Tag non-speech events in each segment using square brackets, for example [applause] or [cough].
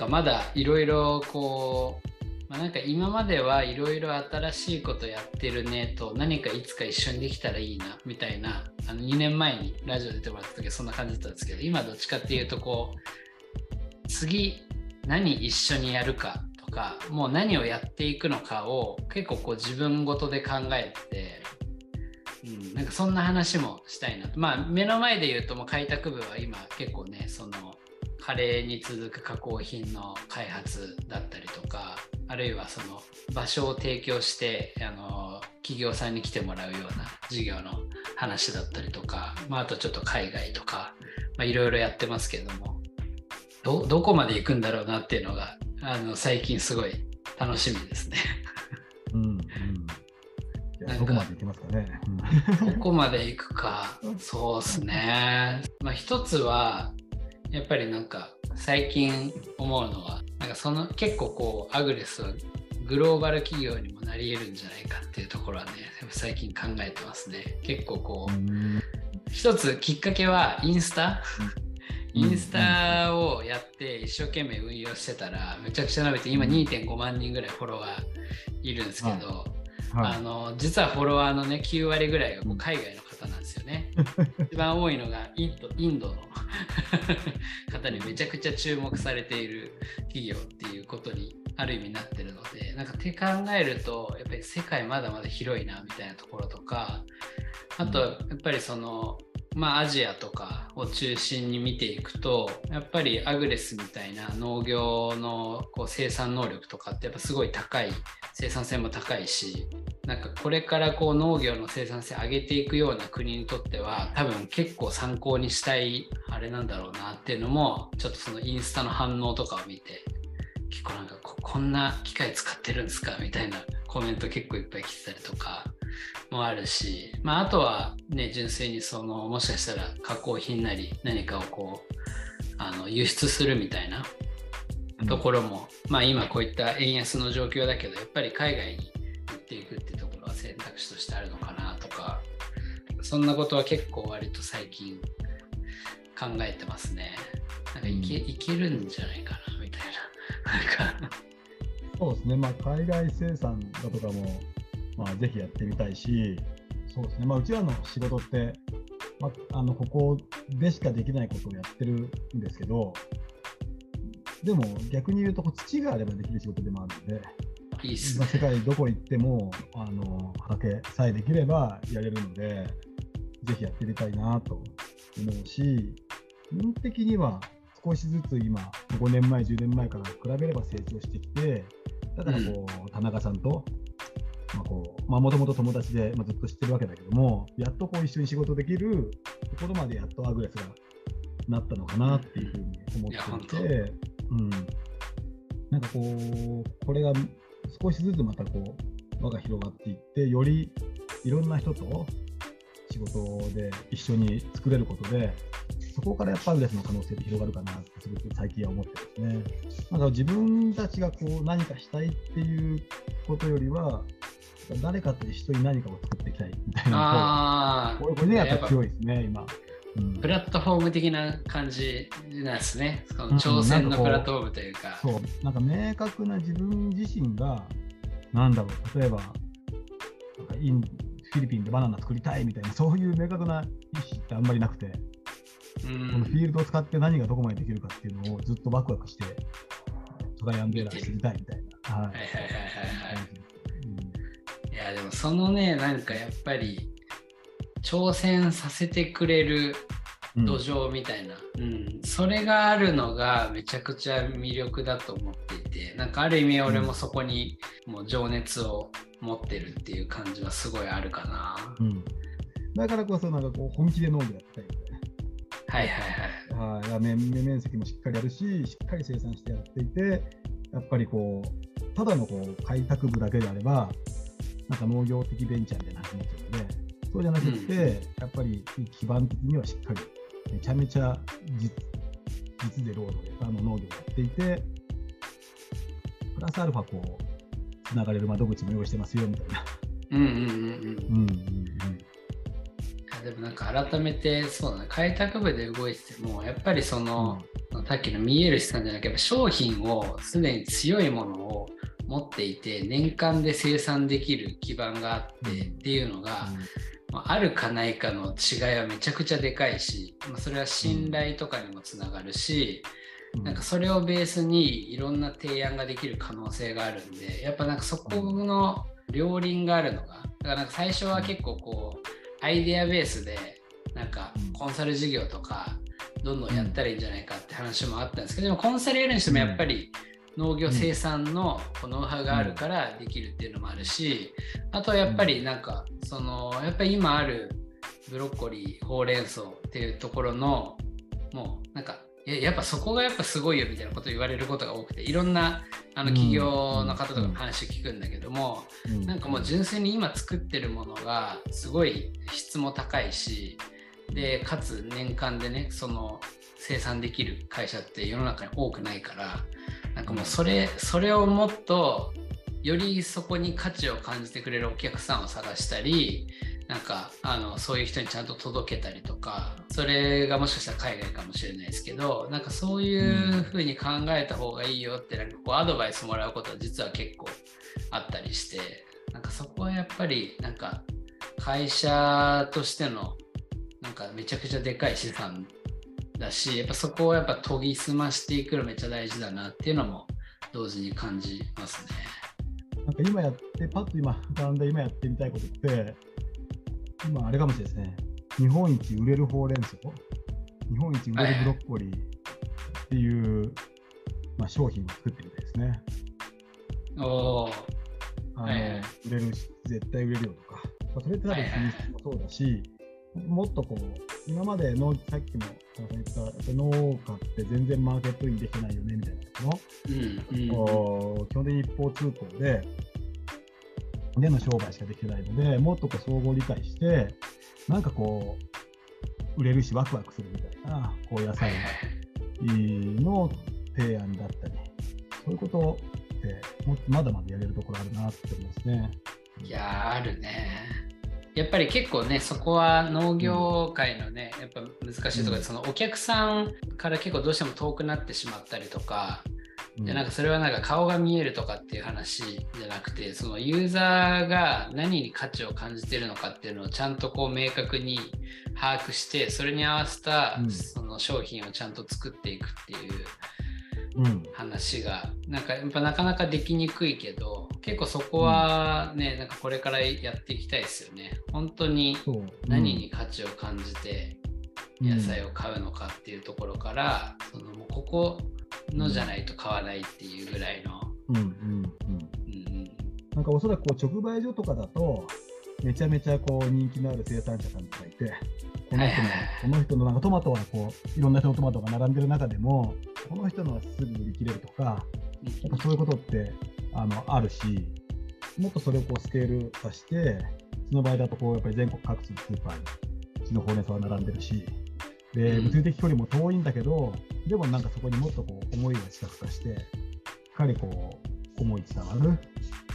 かまだいろいろこうまあ、なんか今まではいろいろ新しいことやってるねと何かいつか一緒にできたらいいなみたいなあの2年前にラジオ出てもらった時はそんな感じだったんですけど今どっちかっていうとこう次何一緒にやるかとかもう何をやっていくのかを結構こう自分ごとで考えて、うん、なんかそんな話もしたいなと。まあ目の前で言うともう開拓部は今結構ねそのカレーに続く加工品の開発だったりとかあるいはその場所を提供してあの企業さんに来てもらうような事業の話だったりとか、まあ、あとちょっと海外とかいろいろやってますけどもどどこまで行くんだろうなっていうのがあの最近すごい楽しみですね。うんうんどこまで行きますかね。どこまで行くか、そうですね。まあ、一つは、やっぱりなんか最近思うのは、なんかその結構こうアグレスはグローバル企業にもなり得るんじゃないかっていうところはね最近考えてますね。結構こう一つきっかけはインスタ。インスタをやって一生懸命運用してたらめちゃくちゃ伸びて今2.5万人ぐらいフォロワーいるんですけど、はい、あの実はフォロワーのね9割ぐらいがこう海外の方なんですよね。[laughs] 一番多いのがインドインドの [laughs] 方にめちゃくちゃ注目されている企業っていうことにある意味なってるのでなんかって考えるとやっぱり世界まだまだ広いなみたいなところとかあとやっぱりそのまあ、アジアとかを中心に見ていくとやっぱりアグレスみたいな農業のこう生産能力とかってやっぱすごい高い生産性も高いしなんかこれからこう農業の生産性上げていくような国にとっては多分結構参考にしたいあれなんだろうなっていうのもちょっとそのインスタの反応とかを見て結構なんかこんな機械使ってるんですかみたいなコメント結構いっぱい来てたりとかもあるし、まあ、あとはね純粋にそのもしかしたら加工品なり何かをこうあの輸出するみたいなところも、うん、まあ今こういった円安の状況だけどやっぱり海外に行っていくっていうところは選択肢としてあるのかなとかそんなことは結構割と最近考えてますね。なんかいけうん、いけるんじゃないかなみたいな。なんか [laughs] そうですね、まあ、海外生産だとかもまあ、ぜひやってみたいし、そうですね、まあ、うちらの仕事って、まあ、あのここでしかできないことをやってるんですけど、でも逆に言うと、土があればできる仕事でもあるので、いいね、まあ、世界どこ行ってもあの畑さえできればやれるので、ぜひやってみたいなと思うし、運的には少しずつ今、5年前、10年前から比べれば成長してきて、だからこう、うん、田中さんとまあこうまあ、もともと友達で、まあ、ずっと知ってるわけだけども、やっとこう一緒に仕事できるところまでやっとアグレスがなったのかなっていうふうに思っていて、うん、なんかこう、これが少しずつまたこう、輪が広がっていって、よりいろんな人と仕事で一緒に作れることで、そこからやっぱアグレスの可能性って広がるかなってすごく最近は思ってますね。なんか自分たちがこう何かしたいっていうことよりは、誰かと一緒に何かを作っていきたいみたいな。これねやっぱ強いですね今、うん、プラットフォーム的な感じなんですね。その挑戦のプラットフォームというか,、そうなんか明確な自分自身がなんだろう例えばなんかインフィリピンでバナナ作りたいみたいなそういう明確な意思ってあんまりなくて、うん、このフィールドを使って何がどこまでできるかっていうのをずっとワクワクしてトライアンドエラー知りたいみたいな。はいはい。はいはいはいやでもそのねなんかやっぱり挑戦させてくれる土壌みたいな、うん、うん、それがあるのがめちゃくちゃ魅力だと思っていてなんかある意味俺もそこにもう情熱を持ってるっていう感じはすごいあるかな、うん、だからこそなんかこう本気で農業やったりはいはいはいはい。面面積もしっかりあるししっかり生産してやっていてやっぱりこうただのこう開拓部だけであればなんか農業的ベンチャーみたいな話になっちゃうので、そうじゃなくて、うん、やっぱり基盤的にはしっかり、めちゃめちゃ実実でロードであの農業をやっていて、プラスアルファこう、つながれる窓口も用意してますよみたいな。うんうんうんうん。うんうんうん。でもなんか改めてそうだね開拓部で動いててもやっぱりその、うん、さっきの見える資産じゃなくて商品をすでに強いものを持っていて年間で生産できる基盤があってっていうのが、うん、あるかないかの違いはめちゃくちゃでかいし、まあ、それは信頼とかにもつながるし、うん、なんかそれをベースにいろんな提案ができる可能性があるんでやっぱなんかそこの両輪があるのがだからなんか最初は結構こうアイデアベースでなんかコンサル事業とかどんどんやったらいいんじゃないかって話もあったんですけどでもコンサルやるにしてもやっぱり、うん農業生産のノウハウがあるからできるっていうのもあるしあとはやっぱりなんかそのやっぱり今あるブロッコリーほうれん草っていうところのもうなんかやっぱそこがやっぱすごいよみたいなことを言われることが多くていろんなあの企業の方とかの話聞くんだけども、なんかもう純粋に今作ってるものがすごい質も高いしでかつ年間でねその生産できる会社って世の中に多くないからなんかもうそれそれをもっとよりそこに価値を感じてくれるお客さんを探したりなんかあのそういう人にちゃんと届けたりとかそれがもしかしたら海外かもしれないですけどなんかそういうふうに考えた方がいいよってなんかこうアドバイスもらうことは実は結構あったりしてなんかそこはやっぱりなんか会社としてのなんかめちゃくちゃでかい資産だしやっぱそこをやっぱ研ぎ澄ましていくのめっちゃ大事だなっていうのも同時に感じますね。なんか今やって、パッと今浮かんで今やってみたいことって、今あれかもしれないですね。日本一売れるほうれん草、日本一売れるブロッコリーっていう、はい、まあ、商品を作ってみたいですね。おあの、はい、売れるし、絶対売れるよとか、まあ、それって多分品質もそうだし、もっとこう、今までのさっきも言った農家って全然マーケットインできないよねみたいなの、うんうん、基本的に一方通行で、での商売しかできてないので、もっとこう総合理解して、なんかこう、売れるしワクワクするみたいな、こう野菜の提案だったり、そういうことってもまだまだやれるところあるなって思いますね。いやあるね。やっぱり結構ねそこは農業界のね、やっぱ難しいところで、うん、そのお客さんから結構どうしても遠くなってしまったりとか、うん、でなんかそれはなんか顔が見えるとかっていう話じゃなくてそのユーザーが何に価値を感じてるのかっていうのをちゃんとこう明確に把握してそれに合わせたその商品をちゃんと作っていくっていう話が、うん、なんかやっぱなかなかできにくいけど結構そこはね、うん、なんかこれからやっていきたいですよね。本当に何に価値を感じて野菜を買うのかっていうところから、うん、そのもうここのじゃないと買わないっていうぐらいの。うん。うん。うん。なんかおそらくこう直売所とかだとめちゃめちゃこう人気のある生産者さんがいてこの人の、この人のなんかトマトはこういろんな人のトマトが並んでる中でもこの人のはすぐ売り切れるとか、やっぱそういうことってあのあるし、もっとそれをこうスケール化して、その場合だとこうやっぱり全国各地のスーパーにうちのほうれん草は並んでるし、で物理的距離も遠いんだけど、でもなんかそこにもっとこう思いが近く化して、しっかりこう思い伝わる、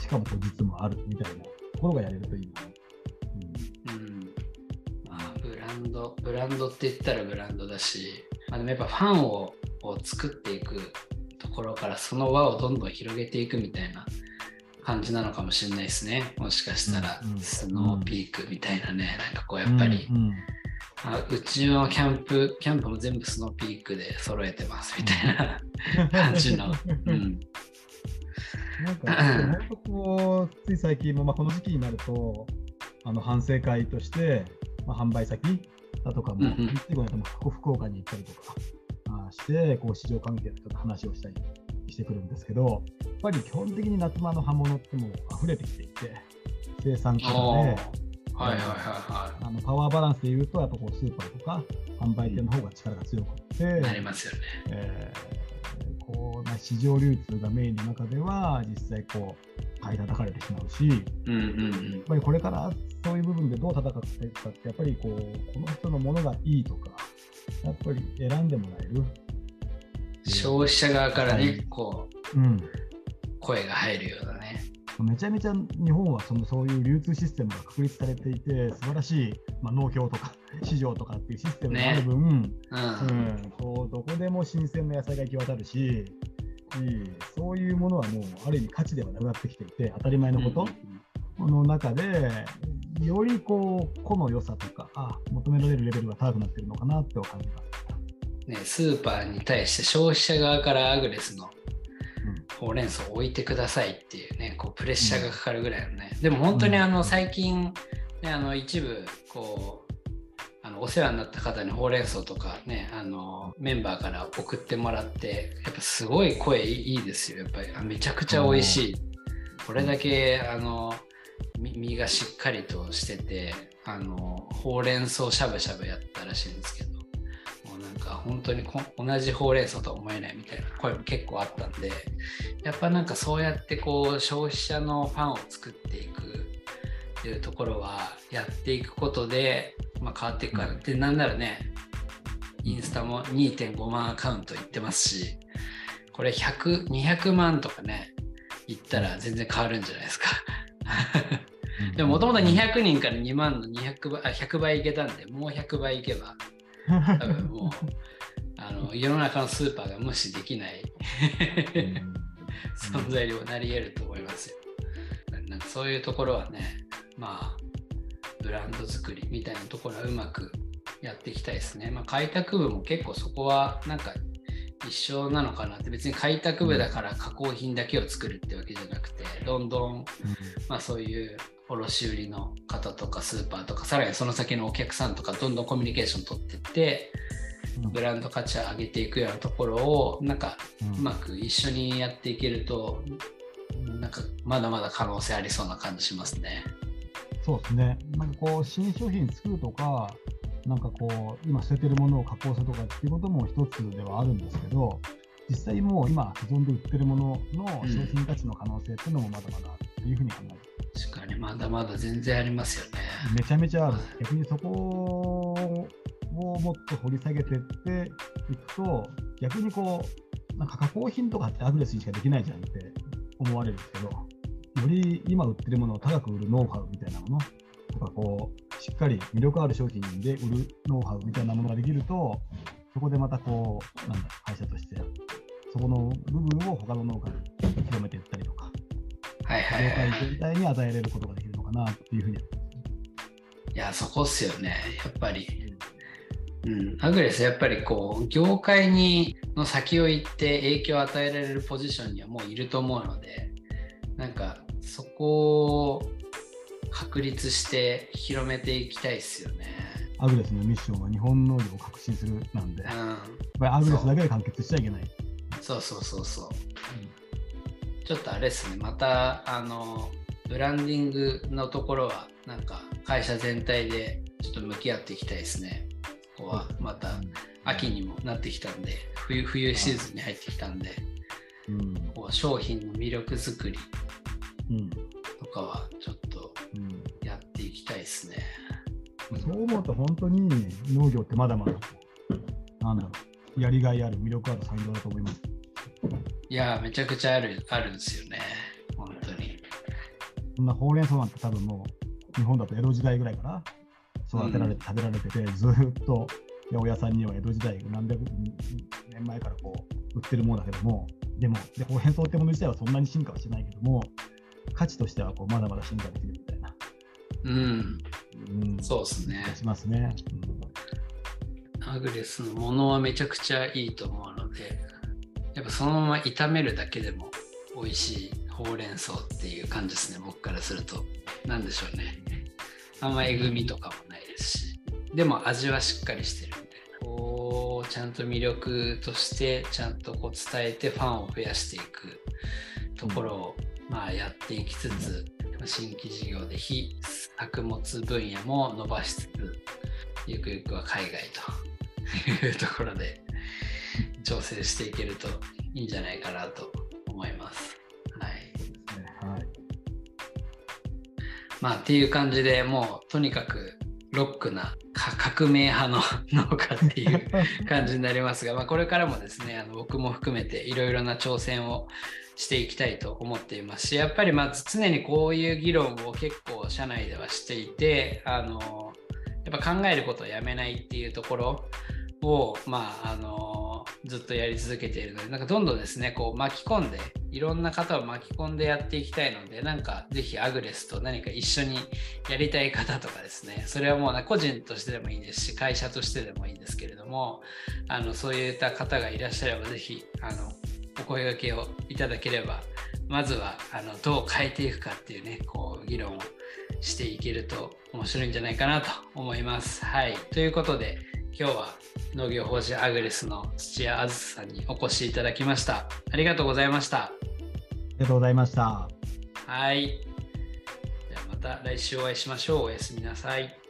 しかもこう実もあるみたいなところがやれるといいな。ド、ブランドって言ったらブランドだし、まあ、でもやっぱファンをを作っていくところからその輪をどんどん広げていくみたいな感じなのかもしれないですね。もしかしたらスノーピークみたいなね、なんかこうやっぱり、うんうん、あうちのキャンプキャンプも全部スノーピークで揃えてますみたいな [laughs] 感じの、うん、なんか本当こうつい最近も、まあ、この時期になるとあの反省会として、まあ、販売先だとかも、うんうん、福岡に行ったりとかして、こう市場関係と話をしたりしてくるんですけど、やっぱり基本的に夏場の葉物ってもう溢れてきていて、生産からで、はいはいはいはい、あのパワーバランスでいうと、やっぱこうスーパーとか販売店の方が力が強くて、なりますよね。えー、こう市場流通がメインの中では、実際こう、買い叩かれてしまうし、うんうんうん、やっぱりこれからそういう部分でどう戦っていくかって、やっぱりこうこの人のものがいいとか、やっぱり選んでもらえる。消費者側からね、こう、うん、声が入るようなね。うめちゃめちゃ日本はそのそういう流通システムが確立されていて、素晴らしい、まあ、農協とか [laughs] 市場とかっていうシステムがある分、ね、うん、うん、こうどこでも新鮮な野菜が行き渡るし、そういうものはもうある意味価値ではなくなってきていて、当たり前のこと、の中で、よりこう個の良さとかあ、求められるレベルが高くなってるのかなって感じます。ね、スーパーに対して消費者側からアグレスのほうれん草置いてくださいっていうねこうプレッシャーがかかるぐらいのね、うん、でも本当にあの最近、ね、あの一部こうあのお世話になった方にほうれん草とかねあのメンバーから送ってもらってやっぱすごい声いいですよ。やっぱりあめちゃくちゃ美味しい。これだけあの身がしっかりとしててあのほうれん草しゃぶしゃぶやったらしいんですけどか本当に同じほうれん草とは思えないみたいな声も結構あったんでやっぱなんかそうやってこう消費者のファンを作っていくっていうところはやっていくことで、まあ、変わっていくか。ら、うん、でなんならねインスタも2.5万アカウントいってますしこれ100200万とかねいったら全然変わるんじゃないですかでももともと200人から2万の200倍あ100倍いけたんでもう100倍いけば多分もうあの世の中のスーパーが無視できない存在にもなり得ると思いますよ。なんかそういうところはね、まあ、ブランド作りみたいなところはうまくやっていきたいですね。まあ、開拓部も結構そこはなんか一緒なのかなって別に開拓部だから加工品だけを作るってわけじゃなくてどんどん、まあ、そういう卸売の方とかスーパーとかさらにその先のお客さんとかどんどんコミュニケーション取ってってブランド価値を上げていくようなところをなんかうまく一緒にやっていけるとなんかまだまだ可能性ありそうな感じしますね。そうですね。なんかこう新商品作るとかなんかこう今捨ててるものを加工するとかっていうことも一つではあるんですけど実際もう今既存で売ってるものの商品価値の可能性っていうのもまだまだあるというふうに考えて確かにまだまだ全然ありますよね。めちゃめちゃある。逆にそこをもっと掘り下げていっていくと、逆にこう、なんか加工品とかってアグレスにしかできないじゃんって思われるんですけど、より今売ってるものを高く売るノウハウみたいなものとか、こう、しっかり魅力ある商品で売るノウハウみたいなものができると、そこでまたこう、なんだ、会社として、そこの部分を他の農家に広めていったりとか、はいはいはい、業界全体に与えれることができるのかなっていうふうに。いや、そこっすよね、やっぱり。うん、アグレスやっぱりこう業界にの先を行って影響を与えられるポジションにはもういると思うのでなんかそこを確立して広めていきたいですよね。アグレスのミッションは日本農業を革新するなんで、うん、やっぱりアグレスだけで完結しちゃいけない。そうそうそうそう。うん。ちょっとあれですね、また、あの、ブランディングのところは、なんか、会社全体でちょっと向き合っていきたいですね。ここは、また、秋にもなってきたんで、冬、冬シーズンに入ってきたんで、うん、こう商品の魅力作りとかは、ちょっときたいですね。うん、そう思うと、本当に農業ってまだまだ、なんだろう、やりがいある、魅力ある産業だと思います。いや、めちゃくちゃあるあるんですよね、本当に。そんなほうれん草なんて多分もう、日本だと江戸時代ぐらいから育てられて、食べられてて、ずっと八百屋さんには江戸時代何百年前からこう売ってるものだけども、でも、でほうれん草ってもの自体はそんなに進化はしてないけども、価値としてはこうまだまだ進化できるみたいな。うん、うん、そうですね。しますね。うん、アグレスのものはめちゃくちゃいいと思うので、やっぱそのまま炒めるだけでも美味しいほうれん草っていう感じですね。僕からすると。何でしょうね。あんまえぐみとかもないですし。でも味はしっかりしてるみたいな。こうちゃんと魅力としてちゃんとこう伝えてファンを増やしていくところを、まあ、やっていきつつ新規事業で非作物分野も伸ばしつつゆくゆくは海外というところで [laughs] 調整していけるといいんじゃないかなと思います。はい。はい、まあっていう感じでもうとにかくロックな革命派の [laughs] 農家っていう感じになりますが、まあ、これからもですねあの僕も含めていろいろな挑戦をしていきたいと思っていますしやっぱりまず常にこういう議論を結構社内ではしていてあのやっぱ考えることをやめないっていうところを、まあ、あのずっとやり続けているのでなんかどんどんですねこう巻き込んでいろんな方を巻き込んでやっていきたいのでなんかぜひアグレスと何か一緒にやりたい方とかですねそれはもう、個人としてでもいいですし会社としてでもいいんですけれどもあのそういった方がいらっしゃればぜひあのお声がけをいただければまずはあのどう変えていくかっていうねこう議論をしていけると面白いんじゃないかなと思います。はい、ということで今日は農業法人アグレスの土屋あずさんにお越しいただきました。ありがとうございました。ありがとうございました。はい。じゃあまた来週お会いしましょう。おやすみなさい。